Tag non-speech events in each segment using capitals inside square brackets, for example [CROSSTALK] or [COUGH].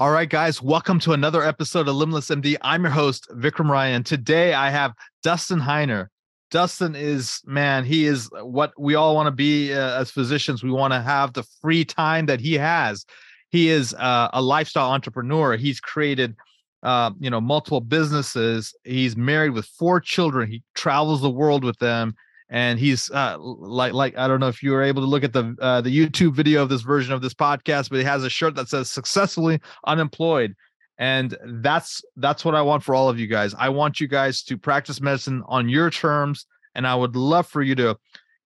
All right, guys, welcome to another episode of Limitless MD. I'm your host, Vikram Raya. Today I have Dustin Heiner. Dustin is, man, he is what we all want to be uh, as physicians. We want to have the free time that he has. He is uh, a lifestyle entrepreneur. He's created, uh, you know, multiple businesses. He's married with four children. He travels the world with them and he's uh, like like I don't know if you were able to look at the uh, the YouTube video of this version of this podcast, but he has a shirt that says "successfully unemployed," and that's that's what I want for all of you guys. I want you guys to practice medicine on your terms, and I would love for you to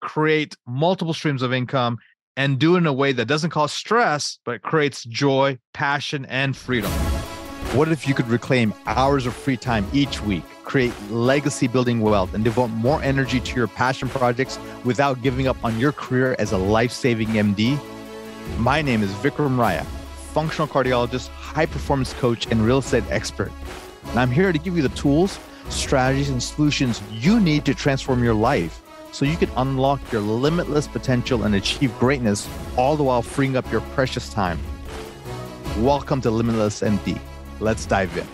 create multiple streams of income and do it in a way that doesn't cause stress, but creates joy, passion, and freedom. What if you could reclaim hours of free time each week, create legacy building wealth, and devote more energy to your passion projects without giving up on your career as a life saving MD? My name is Vikram Raya, functional cardiologist, high performance coach, and real estate expert. And I'm here to give you the tools, strategies, and solutions you need to transform your life so you can unlock your limitless potential and achieve greatness, all the while freeing up your precious time. Welcome to Limitless MD. Let's dive in.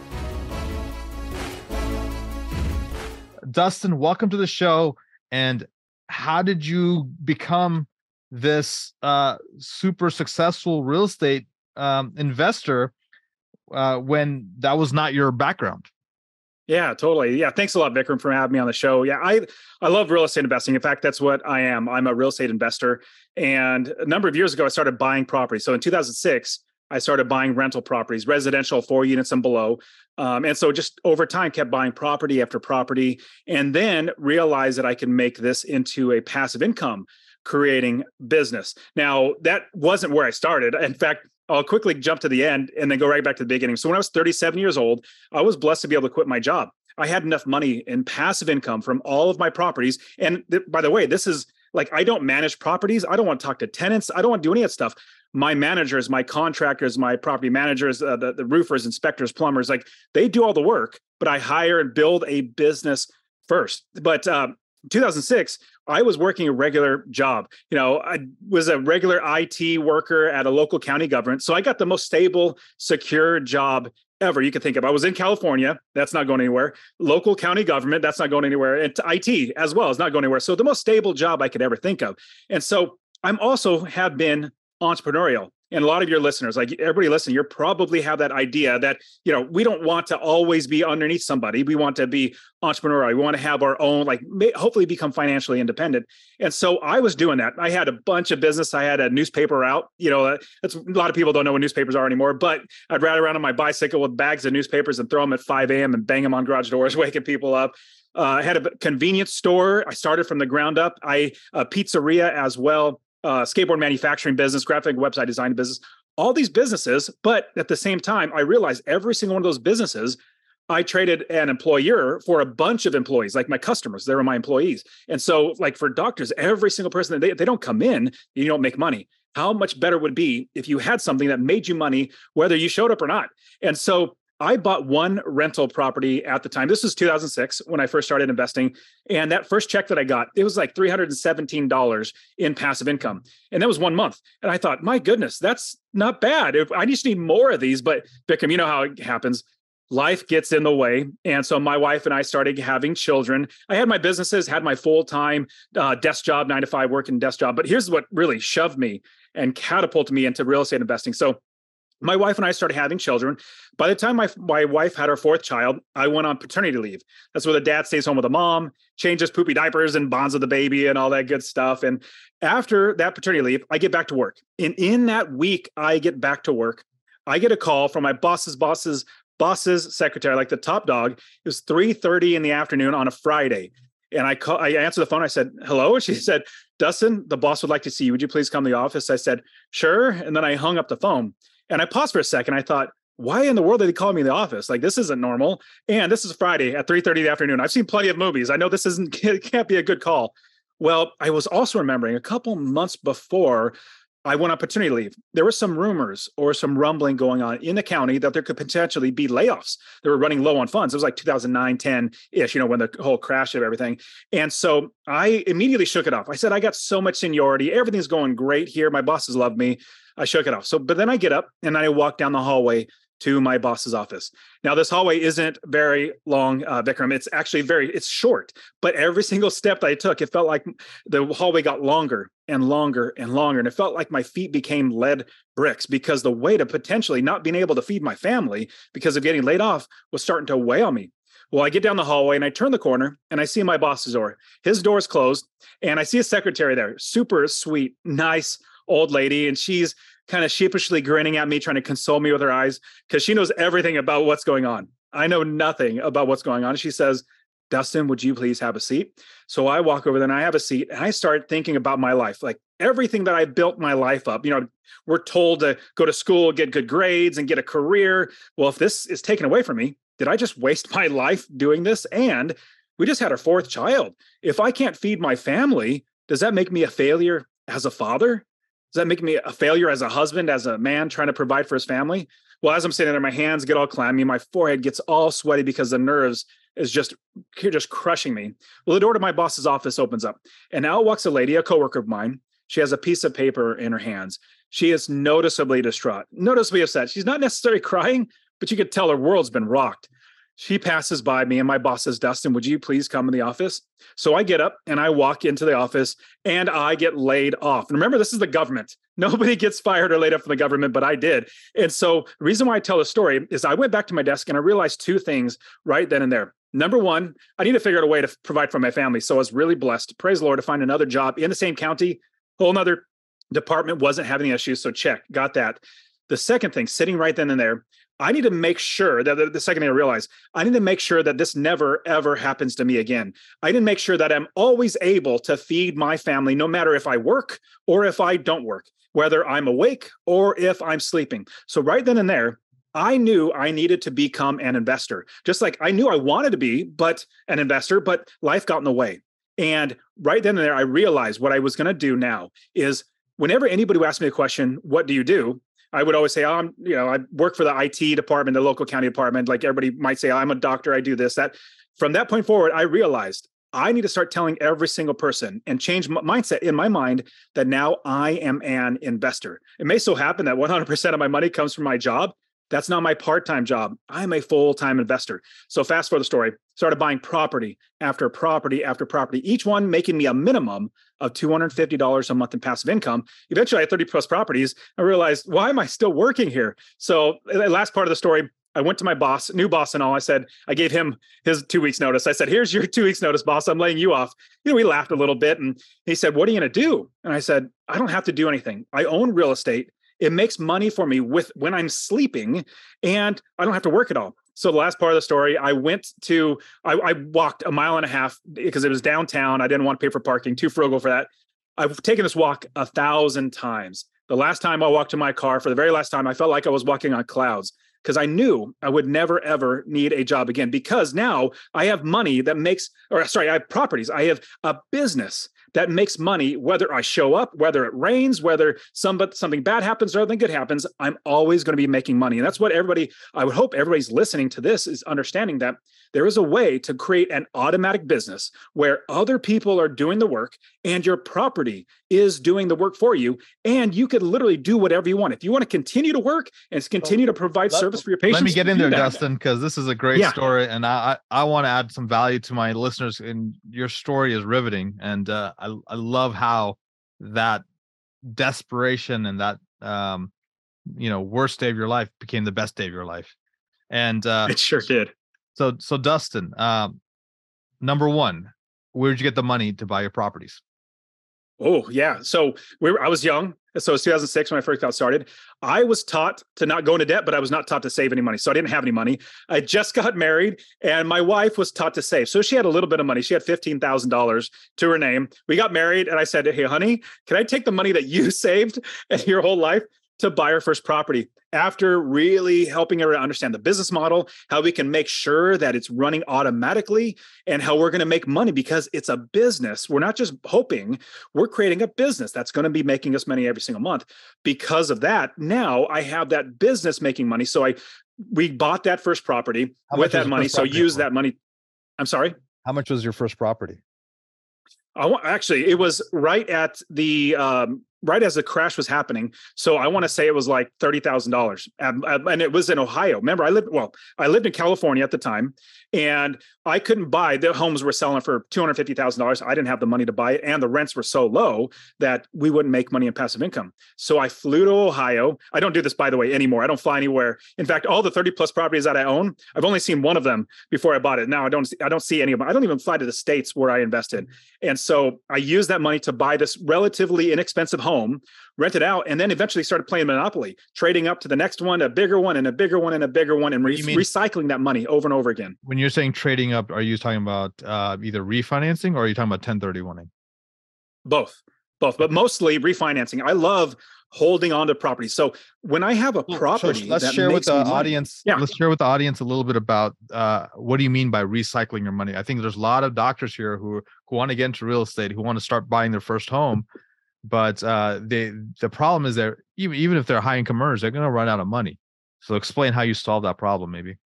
Dustin, welcome to the show. And how did you become this uh, super successful real estate um, investor uh, when that was not your background? Yeah, totally. Yeah, thanks a lot, Vikram, for having me on the show. Yeah, I I love real estate investing. In fact, that's what I am. I'm a real estate investor. And a number of years ago, I started buying property. So in 2006, I started buying rental properties, residential four units and below. Um, and so just over time, kept buying property after property, and then realized that I can make this into a passive income creating business. Now, that wasn't where I started. In fact, I'll quickly jump to the end and then go right back to the beginning. So when I was 37 years old, I was blessed to be able to quit my job. I had enough money in passive income from all of my properties. And th- by the way, this is like I don't manage properties. I don't want to talk to tenants. I don't want to do any of that stuff my managers, my contractors, my property managers, uh, the, the roofers, inspectors, plumbers, like they do all the work, but I hire and build a business first. But um, 2006, I was working a regular job. You know, I was a regular IT worker at a local county government. So I got the most stable, secure job ever you could think of. I was in California. That's not going anywhere. Local county government. That's not going anywhere. And IT as well is not going anywhere. So the most stable job I could ever think of. And so I'm also have been entrepreneurial. And a lot of your listeners like everybody listen you probably have that idea that you know we don't want to always be underneath somebody. We want to be entrepreneurial. We want to have our own like hopefully become financially independent. And so i was doing that. I had a bunch of business. I had a newspaper out. You know that's a lot of people don't know what newspapers are anymore but i'd ride around on my bicycle with bags of newspapers and throw them at 5 a.m and bang them on garage doors [LAUGHS] waking people up. Uh, I had a convenience store. I started from the ground up. I a pizzeria as well uh, skateboard manufacturing business, graphic website design business, all these businesses. But at the same time, I realized every single one of those businesses, I traded an employer for a bunch of employees, like my customers. They were my employees. And so, like for doctors, every single person, they, they don't come in, you don't make money. How much better would be if you had something that made you money, whether you showed up or not? And so I bought one rental property at the time. This was 2006 when I first started investing. And that first check that I got, it was like $317 in passive income. And that was one month. And I thought, my goodness, that's not bad. I just need more of these. But Vikram, you know how it happens. Life gets in the way. And so my wife and I started having children. I had my businesses, had my full time uh, desk job, nine to five working desk job. But here's what really shoved me and catapulted me into real estate investing. So my wife and I started having children. By the time my, my wife had her fourth child, I went on paternity leave. That's where the dad stays home with the mom, changes poopy diapers and bonds with the baby and all that good stuff. And after that paternity leave, I get back to work. And in that week, I get back to work. I get a call from my boss's boss's boss's secretary, like the top dog. It was 3:30 in the afternoon on a Friday. And I call, I answered the phone. I said, hello. She [LAUGHS] said, Dustin, the boss would like to see you. Would you please come to the office? I said, sure. And then I hung up the phone. And I paused for a second. I thought, why in the world did they call me in the office? Like this isn't normal. And this is Friday at 3 30 in the afternoon. I've seen plenty of movies. I know this isn't [LAUGHS] can't be a good call. Well, I was also remembering a couple months before I went on paternity leave. There were some rumors or some rumbling going on in the county that there could potentially be layoffs. They were running low on funds. It was like 2009, 10 ish, you know, when the whole crash of everything. And so I immediately shook it off. I said, I got so much seniority. Everything's going great here. My bosses love me. I shook it off. So, but then I get up and I walk down the hallway to my boss's office. Now, this hallway isn't very long, uh, Vikram. It's actually very, it's short, but every single step that I took, it felt like the hallway got longer and longer and longer. And it felt like my feet became lead bricks because the weight of potentially not being able to feed my family because of getting laid off was starting to weigh on me. Well, I get down the hallway and I turn the corner and I see my boss's door. His door is closed and I see a secretary there, super sweet, nice old lady. And she's kind of sheepishly grinning at me, trying to console me with her eyes because she knows everything about what's going on. I know nothing about what's going on. She says, Dustin, would you please have a seat? So I walk over there and I have a seat and I start thinking about my life, like everything that I built my life up. You know, we're told to go to school, get good grades, and get a career. Well, if this is taken away from me, did I just waste [LAUGHS] my life doing this? And we just had our fourth child. If I can't feed my family, does that make me a failure as a father? Does that make me a failure as a husband, as a man trying to provide for his family? Well, as I'm sitting there, my hands get all clammy, my forehead gets all sweaty because the nerves is just just crushing me. Well, the door to my boss's office opens up, and out walks a lady, a coworker of mine. She has a piece of paper in her hands. She is noticeably distraught, noticeably upset. She's not necessarily crying, but you could tell her world's been rocked. She passes by me and my boss says, Dustin, would you please come in the office? So I get up and I walk into the office and I get laid off. And remember, this is the government. [LAUGHS] Nobody gets fired or laid off from the government, but I did. And so the reason why I tell the story is I went back to my desk and I realized two things right then and there. Number one, I need to figure out a way to provide for my family. So I was really blessed, praise the Lord, to find another job in the same county, whole another department, wasn't having issues. So check, got that. The second thing, sitting right then and there, I need to make sure that the second I realize, I need to make sure that this never ever happens to me again. I need to make sure that I'm always able to feed my family, no matter if I work or if I don't work, whether I'm awake or if I'm sleeping. So, right then and there, I knew I needed to become an investor, just like I knew I wanted to be, but an investor, but life got in the way. And right then and there, I realized what I was going to do now is whenever anybody would ask me a question, what do you do? I would always say, oh, I'm, you know, I work for the IT department, the local county department. Like everybody might say, I'm a doctor, I do this, that. From that point forward, I realized I need to start telling every single person and change my mindset in my mind that now I am an investor. It may so happen that 100% of my money comes from my job, that's not my part-time job. I'm a full-time investor. So fast forward the story, started buying property after property after property, each one making me a minimum of $250 a month in passive income. Eventually I had 30 plus properties. I realized, why am I still working here? So uh, the last part of the story, I went to my boss, new boss and all. I said, I gave him his two weeks notice. I said, here's your [LAUGHS] two weeks notice, boss. I'm laying you off. You know, we laughed a little bit and he said, what are you going to do? And I said, I don't have to do anything. I own real estate. It makes money for me with when I'm sleeping and I don't have to work at all. So the last part of the story, I went to I, I walked a mile and a half because it was downtown. I didn't want to pay for parking, too frugal for that. I've taken this walk a thousand times. The last time I walked to my car, for the very last time, I felt like I was walking on clouds because I knew I would never ever need a job again because now I have money that makes, or sorry, I have properties, I have a business that makes money whether I show up, whether it rains, whether some, something bad happens or something good happens. I'm always going to be making money. And that's what everybody, I would hope everybody's listening to this is understanding that there is a way to create an automatic business where other people are doing the work and your property is doing the work for you. And you could literally do whatever you want. If you want to continue to work and continue to provide let, service for your patients. Let me get in there, Dustin, because this is a great yeah. story. And I, I, I want to add some value to my listeners. And your story is riveting. And uh, I, I love how that desperation and that, um, you know, worst day of your life became the best day of your life. And uh, it sure did. So, so Dustin, um, number one, where did you get the money to buy your properties? Oh yeah. So we were, I was young. So it's 2006 when I first got started. I was taught to not go into debt, but I was not taught to save any money. So I didn't have any money. I just [LAUGHS] got married and my wife was taught to save. So she had a little bit of money. She had $15,000 to her name. We got married and I said, Hey, honey, can I take the money that you [LAUGHS] saved your whole life to buy our first property after really helping her understand the business model, how we can make sure that it's running automatically, and how we're going to make money because it's a business. We're not just hoping, we're creating a business that's going to be making us money every single month. Because of that, now I have that business making money. So I we bought that first property how with that money. So use that money. I'm sorry. How much was your first property? I want actually it was right at the um right as the crash was happening. So I want to say it was like thirty thousand dollars, and it was in Ohio. Remember, I lived well, I lived in California at the time, and I couldn't buy. The homes were selling for two hundred fifty thousand dollars. I didn't have the money to buy it, and the rents were so low that we wouldn't make money in passive income. So I flew to Ohio. I don't do this, by the way, anymore. I don't fly anywhere. In fact, all the thirty plus properties that I own, I've only seen one of them before I bought it. Now I don't. I don't see any of them. I don't even fly to the states where I invested, and so I used that money to buy this relatively inexpensive home, rent it out, and then eventually started playing Monopoly, trading up to the next one, a bigger one, and a bigger one, and a bigger one, and re- recycling that money over and over again. When you're saying trading up, are you talking about uh, either refinancing or are you talking about 1031ing? Both, both, but mostly refinancing. I love holding on to property. So when I have a property, so let's share with the audience. Yeah. let's share with the audience a little bit about uh, what do you mean by recycling your money. I think there's a lot of doctors here who who want to get into real estate, who want to start buying their first home, but uh, they the problem is that even even if they're high income earners, they're going to run out of money. So explain how you solve that problem, maybe.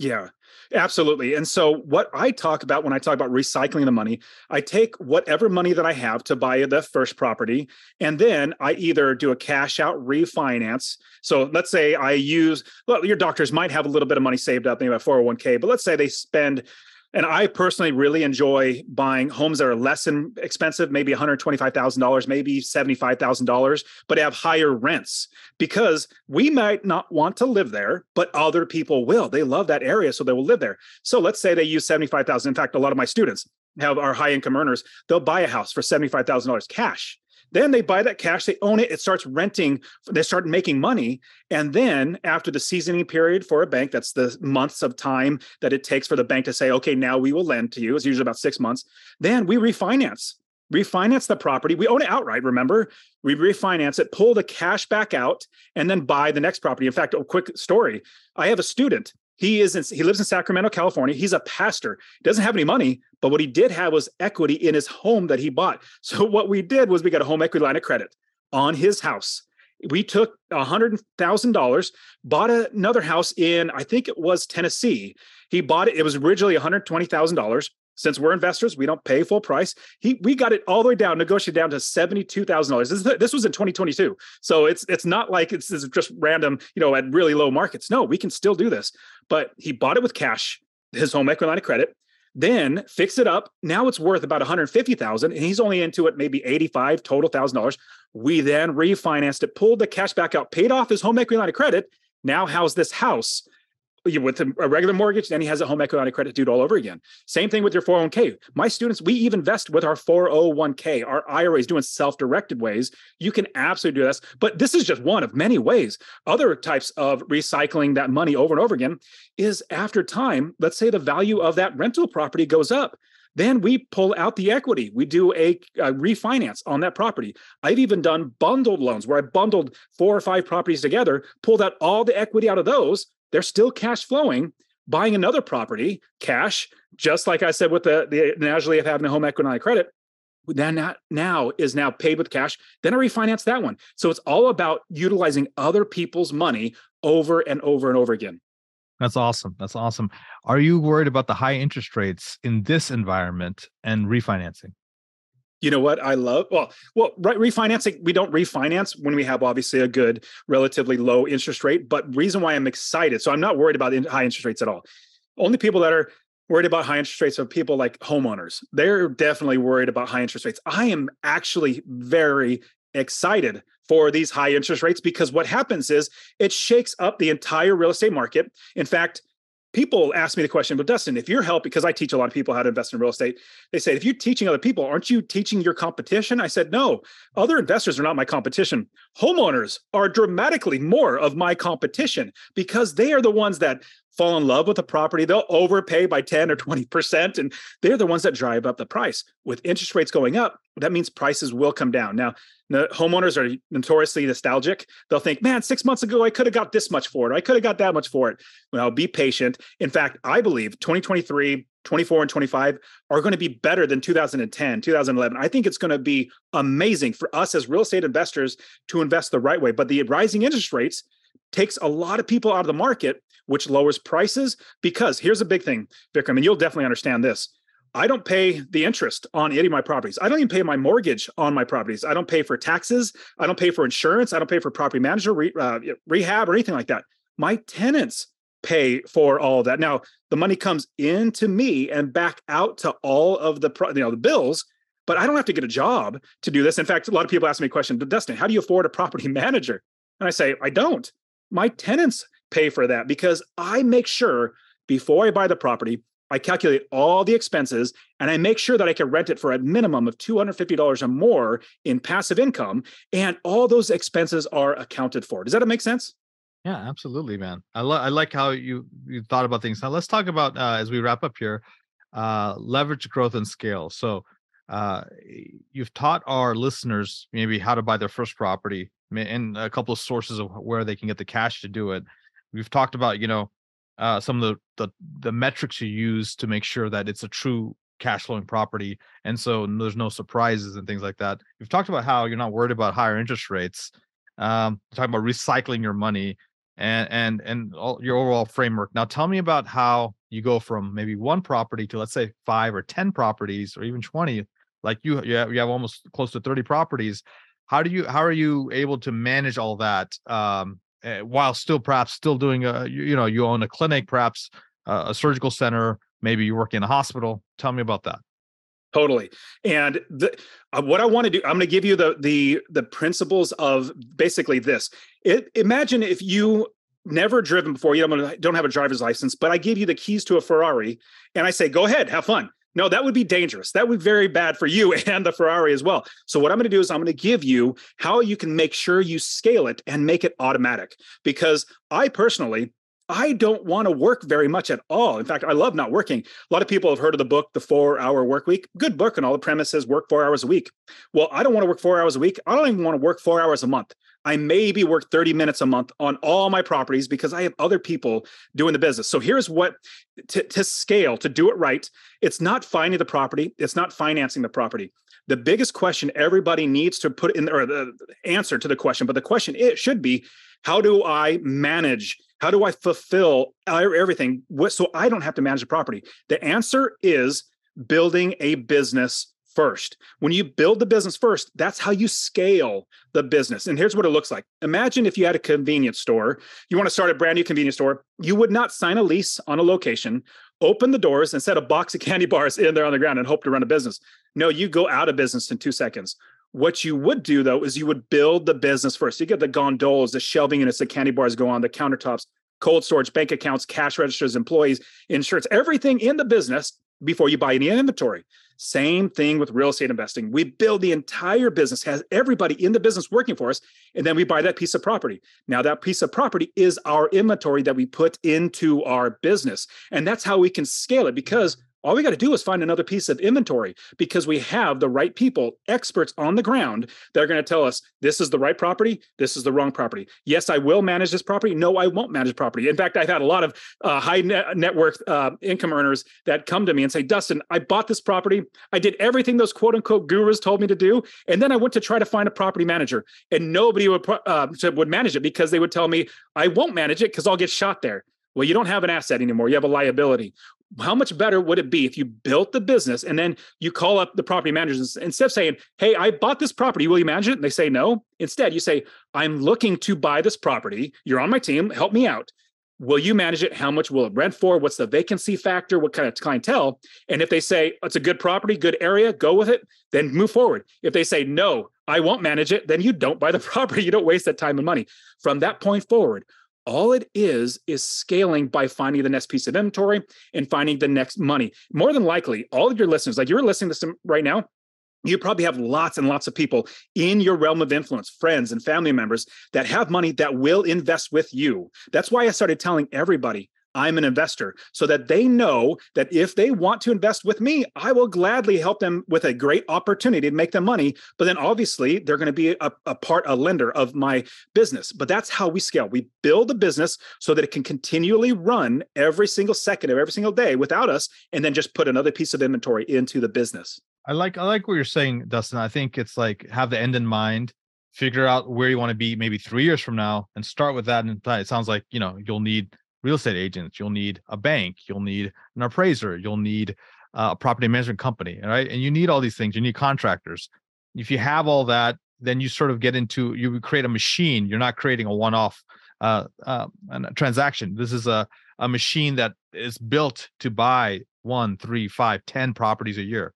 Yeah, absolutely. And so, what I talk about when I talk about recycling the money, I take whatever money that I have to buy the first property, and then I either do a cash out refinance. So, let's say I use, well, your doctors might have a little bit of money saved up, maybe a 401k, but let's say they spend and I personally really enjoy buying homes that are less expensive, maybe $125,000, maybe $75,000, but have higher rents because we might not want to live there, but other people will. They love that area, so they will live there. So let's say they use 75,000. In fact, a lot of my students have are high income earners. They'll buy a house for $75,000 cash. Then they buy that cash, they own it, it starts renting, they start making money. And then after the seasoning period for a bank, that's the months of time that it takes for the bank to say, okay, now we will lend to you. It's usually about six months. Then we refinance refinance the property. We own it outright, remember? We refinance it, pull the cash back out, and then buy the next property. In fact, a quick story I have a student he is in, he lives in Sacramento, California. He's a pastor. Doesn't have any money, but what he did have was equity in his home that he bought. [LAUGHS] So what we did was we got a home equity line of credit on his house. We took $100,000, bought another house in I think it was Tennessee. He bought it it was originally $120,000 since we're investors, we don't pay full price. He we got it all the way down, negotiated down to seventy two thousand dollars. This was in twenty twenty two, so it's it's not like it's, it's just random, you know, at really low markets. No, we can still do this. But he bought it with cash, his home equity line of credit, then fix it up. Now it's worth about one hundred fifty thousand, and he's only into it maybe eighty five total thousand dollars. We then refinanced it, pulled the cash back out, paid off his home equity line of credit. Now how's this house with a regular mortgage, then he has a home equity line of credit due all over again. Same thing with your 401k. My students, we even invest with our 401k, our IRAs, doing self-directed ways. You can absolutely do this, but this is just one of many ways. Other types of recycling that money over and over again is after time. Let's say the value of that rental property goes up. Then we pull out the equity. We do a, a, refinance on that property. I've even done bundled loans where I bundled four or five properties together, pulled out all the equity out of those, they're still cash flowing, buying another property, cash, just like I said with the, the analogy of having a home equity credit. Then now is now paid with cash. Then I refinance that one. So it's all about utilizing other people's money over and over and over again. That's awesome. That's awesome. Are you worried about the high interest rates in this environment and refinancing? You know what I love? Well, well, right, refinancing, we don't refinance when we have obviously a good, relatively low interest rate. But reason why I'm excited, so I'm not worried about high interest rates at all. Only people that are worried about high interest rates are people like homeowners. They're definitely worried about high interest rates. I am actually very excited for these high interest rates because what happens is it shakes up the entire real estate market. In fact, people ask me the question, but Dustin, if you're helping, because I teach a lot of people how to invest in real estate, they say, if you're teaching other people, aren't you teaching your competition? I said, no, other investors are not my competition. Homeowners are dramatically more of my competition because they are the ones that fall in love with a property. They'll overpay by 10 or 20%, and they're the ones that drive up the price. With interest rates going up, that means prices will come down. Now, homeowners are notoriously nostalgic. They'll think, man, six months ago, I could have got this much for it. I could have got that much for it. Well, be patient. In fact, I believe 2023, 24, and 25 are going to be better than 2010, 2011. I think it's going to be amazing for us as real estate investors to invest the right way. But the rising interest rates takes a lot of people out of the market, which lowers prices. Because here's a big thing, Vikram, and you'll definitely understand this I don't pay the interest on any of my properties. I don't even pay my mortgage on my properties. I don't pay for taxes. I don't pay for insurance. I don't pay for property manager re, uh, rehab or anything like that. My tenants pay for all of that. Now, the money comes into me and back out to all of the you know the bills, but I don't have to get a job to do this. In fact, a lot of people ask me a question, Dustin, how do you afford a property [LAUGHS] manager? And I say, I don't. My tenants pay for that because I make sure before I buy the property, I calculate all the expenses and I make sure that I can rent it for a minimum of $250 or more in passive income. And all those expenses are accounted for. Does that make sense? Yeah, absolutely, man. I, lo- I like how you you thought about things. Now let's talk about uh, as we wrap up here, uh, leverage, growth, and scale. So uh, you've taught our listeners maybe how to buy their first property and a couple of sources of where they can get the cash to do it. We've talked about you know uh, some of the, the the metrics you use to make sure that it's a true cash flowing property, and so there's no surprises and things like that. You've talked about how you're not worried about higher interest rates. Um, talking about recycling your money and and and all, your overall framework. Now, tell me about how you go from maybe one property to let's say five or ten properties or even twenty. Like you, you have, you have almost close to thirty properties. How do you how are you able to manage all that um, while still perhaps still doing a you, know you own a clinic, perhaps uh, a surgical center, maybe you work in a hospital. Tell me about that. Totally. And the, uh, what I want to do, I'm going to give you the the the principles of basically this. It, imagine if you never driven before, you don't, don't have a driver's license, but I give you the keys to a Ferrari, and I say, "Go ahead, have fun." No, that would be dangerous. That would be very bad for you [LAUGHS] and the Ferrari as well. So, what I'm going to do is I'm going to give you how you can make sure you scale it and make it automatic. Because I personally, I don't want to work very much at all. In fact, I love not working. A lot of people have heard of the book, The Four Hour Work Week. Good book, and all the premises work four hours a week. Well, I don't want to work four hours a week. I don't even want to work four hours a month. I maybe work 30 minutes a month on all my properties because I have other people doing the business. So here's what to, to scale, to do it right. It's not finding the property, it's not financing the property the biggest question everybody needs to put in or the answer to the question but the question it should be how do i manage how do I fulfill everything so I don't have to manage the property? The answer is building a business first. When you build the business first, that's how you scale the business. And here's what it looks like. Imagine if you had a convenience store, you want to start a brand new convenience store, you would not sign a lease on a location, open the doors and set a box of [LAUGHS] candy bars in there on the ground and hope to run a business. No, you go out of business in 2 seconds. What you would do though is you would build the business first. You get the gondolas, the shelving units, the candy bars go on, the countertops, cold storage, bank accounts, cash registers, employees, insurance, everything in the business before you buy any inventory. Same thing with real estate investing. We build the entire business, has everybody in the business working for us, and then we buy that piece of property. Now, that piece of property is our inventory that we put into our business. And that's how we can scale it because all we got to do is find another piece of inventory because we have the right people, experts on the ground that are going to tell us this is the right property, this is the wrong property. Yes, I will manage this property. No, I won't manage property. In fact, I've had a lot of uh, high net, net worth uh, income earners that come to me and say, Dustin, I bought this property. I did everything those quote unquote gurus told me to do. And then I went to try to find a property manager and nobody would, uh, would manage it because they would tell me, I won't manage it because I'll get shot there. Well, you don't have an asset anymore. You have a liability how much better would it be if you built the business and then you call up the property managers instead of saying, Hey, I bought this property. Will you manage it? And they say no. Instead, you say, I'm looking to buy this property. You're on my team. Help me out. Will you manage it? How much will it rent for? What's the vacancy factor? What kind of clientele? And if they say it's a good property, good area, go with it, then move forward. If they say, no, I won't manage it, then you don't buy the [LAUGHS] property. You don't waste that time and money. From that point forward, all it is is scaling by finding the next piece of inventory and finding the next money. More than likely, all of your listeners, like you're listening to this right now, you probably have lots and lots of people in your realm of influence, friends and family members that have money that will invest with you. That's why I started telling everybody I'm an investor so that they know that if they want to invest with me, I will gladly help them with a great opportunity to make them money. But then obviously they're going to be a, a, part, a lender of my business. But that's how we scale. We build a business so that it can continually run every single second of every single day without us, and then just put another piece of inventory into the business. I like I like what you're saying, Dustin. I think it's like have the end in mind figure out where you want to be maybe three years from now and start with that and it sounds like you know you'll need real estate agents, you'll need a bank, you'll need an appraiser, you'll need a property management company, right? And you need all these things. You need contractors. If you have all that, then you sort of get into you create a machine. You're not creating a one-off uh, uh, transaction. This is a a machine that is built to buy one, three, five, ten properties a year,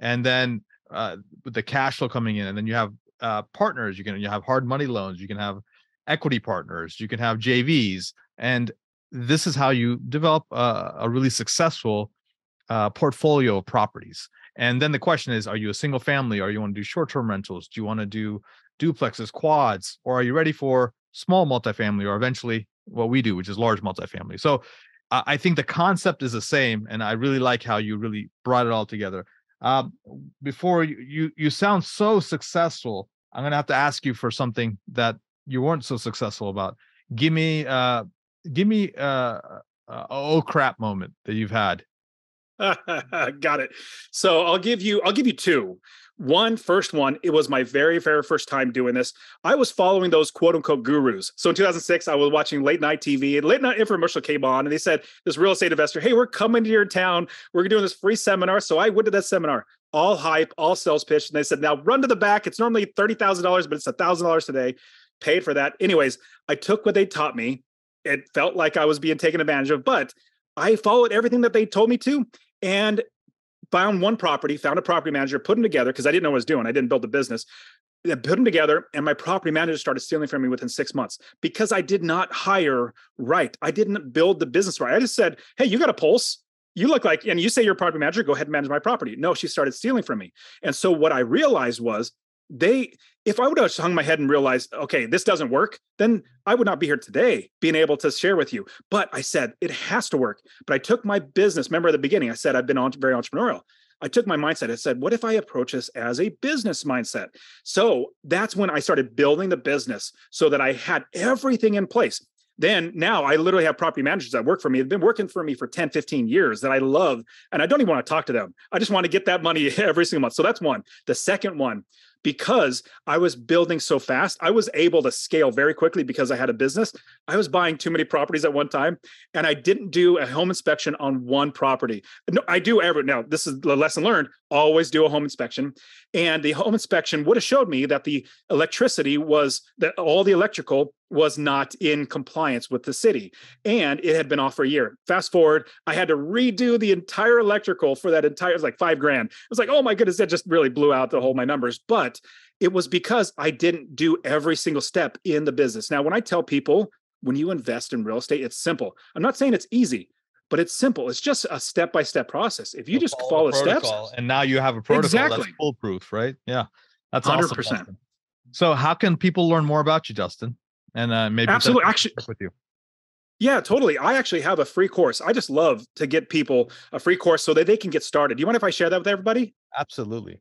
and then uh, with the cash flow coming in, and then you have uh, partners. You can you have hard money loans. You can have equity partners. You can have JVs, and this is how you develop a, a really successful uh, portfolio of properties. And then the question is, are you a single family? Or you want to do short-term rentals? Do you want to do duplexes, quads, or are you ready for small multifamily or eventually what we do, which is large multifamily? So I think the concept is the same, and I really like how you really brought it all together. Um, before you, you you sound so successful, I'm gonna have to ask you for something that you weren't so successful about. Give me uh give me uh, uh oh crap moment that you've had. [LAUGHS] Got it. So I'll give you I'll give you two. One first one, it was my very, very first time doing this. I was following those quote unquote gurus. So in 2006, I was watching late night TV and late night infomercial came on, and they said, This real estate investor, hey, we're coming to your town. We're doing this free seminar. So I went to that seminar, all hype, all sales pitch. And they said, Now run to the back. It's normally $30,000, but it's $1,000 today. Paid for that. Anyways, I took what they taught me. It felt like I was being taken advantage of, but I followed everything that they told me to and found one property, found a property manager, put them together because I didn't know what I was doing. I didn't build the business. I put them together, and my property manager started stealing from me within six months because I did not hire right. I didn't build the business right. I just said, "Hey, you got a pulse." You look like, and you say you're a property manager, go ahead and manage my property. No, she started stealing from me. And so what I realized was they if I would have hung my head and realized, okay, this doesn't work, then I would not be here today being able to share with you. But I said, it has to work. But I took my business, remember at the beginning, I said I've been very entrepreneurial. I took my mindset. I said, what if I approach this as a business mindset? So that's when I started building the business so that I had everything in place. Then now I literally have property managers that work for me. They've been working for me for 10, 15 years that I love. And I don't even want to talk to them. I just want to get that money [LAUGHS] every single month. So that's one. The second one because I was building so fast, I was able to scale very quickly because I had a business. I was buying too many properties at one time, and I didn't do a home inspection on one property. No, I do every now. This is the lesson learned. Always do a home inspection, and the home inspection would have showed me that the electricity was that all the electrical was not in compliance with the city and it had been off for a year. Fast forward i had to redo the entire electrical for that entire it was like five grand. It was like oh my goodness that just really blew out the whole my numbers. But it was because i didn't do every single step in the business. Now when i tell people when you invest in real estate it's simple. I'm not saying it's easy but it's simple. It's just a step-by-step process. If you just follow, follow steps and now you have a protocol exactly. that's foolproof right? Yeah that's 100% awesome. so how can people learn more about you Dustin and uh, maybe absolutely actually with you. Yeah, totally. I actually have a free course. I just love to get people a free course so that they can get started. Do you mind if I share that with everybody? Absolutely.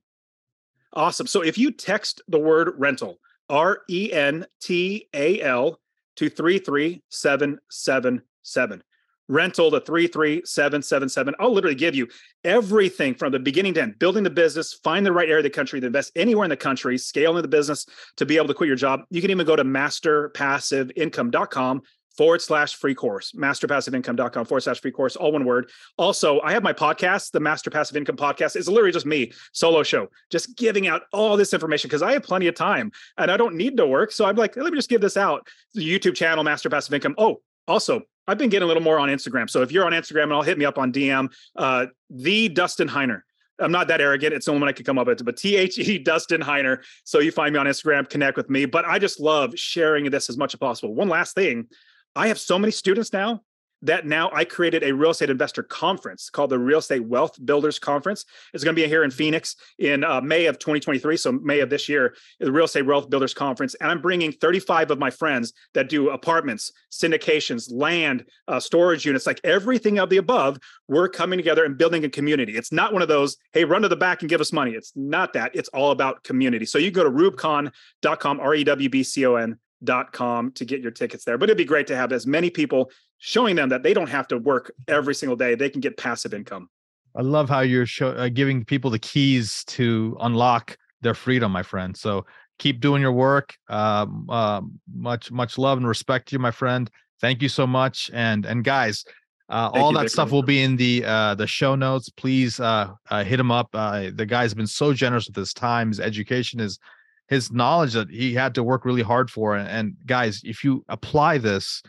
Awesome. So if you text the word rental, R E N T A L, to 33777, rental to 33777. I'll literally give you everything from the beginning to end, building the business, find the right area of the country to invest anywhere in the country, scaling the business to be able to quit your job. You can even go to masterpassiveincome.com forward slash free course, masterpassiveincome.com forward slash free course, all one word. Also, I have my podcast, the Master Passive Income Podcast. It's literally just me, solo show, just giving out all this information because I have plenty of time and I don't need to work. So I'm like, let me just give this out. The YouTube channel, Master Passive Income. Oh, also I've been getting a little more on Instagram. So if you're on Instagram and I'll hit me up on DM, uh, the Dustin Heiner. I'm not that arrogant. It's the only one I could come up with, but T H E [LAUGHS] Dustin Heiner. So you find me on Instagram, connect with me. But I just love sharing this as much as possible. One last thing I have so many students now that now I created a real estate investor conference called the Real Estate Wealth Builders Conference. It's going to be here in Phoenix in uh, May of 2023. So, May of this year, the Real Estate Wealth Builders Conference. And I'm bringing 35 of my friends that do apartments, syndications, land, uh, storage units, like everything of the above. We're coming together and building a community. It's not one of those, hey, run to the back and give us money. It's not that. It's all about community. So, you go to rewbcon.com, R E W B C O N dot com to get your tickets there. But it'd be great to have as many people showing them that they don't have to work every single day. They can get passive income. I love how you're show, uh, giving people the keys to unlock their freedom, my friend. So keep doing your work. Um, uh, much much love and respect to you, my friend. Thank you so much. And and guys, Uh, all you, that Victor. stuff will be in the uh, the show notes. Please uh, uh, hit him up. Uh, the guy's been so generous with his time, his education, his his knowledge that he had to work really hard for. And, and guys, if you apply this,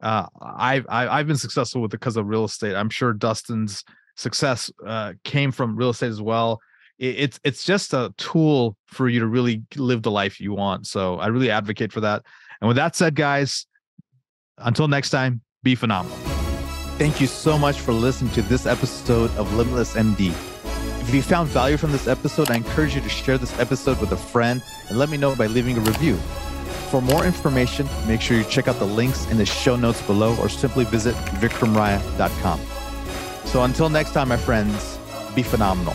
uh, I've I've been successful with it because of real estate. I'm sure Dustin's success uh, came from real estate as well. It, it's it's just a tool for you to really live the life you want. So I really advocate for that. And with that said, guys, until next time, be phenomenal. Thank you so much for listening to this episode of Limitless MD. If you found value from this episode, I encourage you to share this episode with a friend and let me know by leaving a review. For more information, make sure you check out the links in the show notes below or simply visit vikramraya.com. So until next time, my friends, be phenomenal.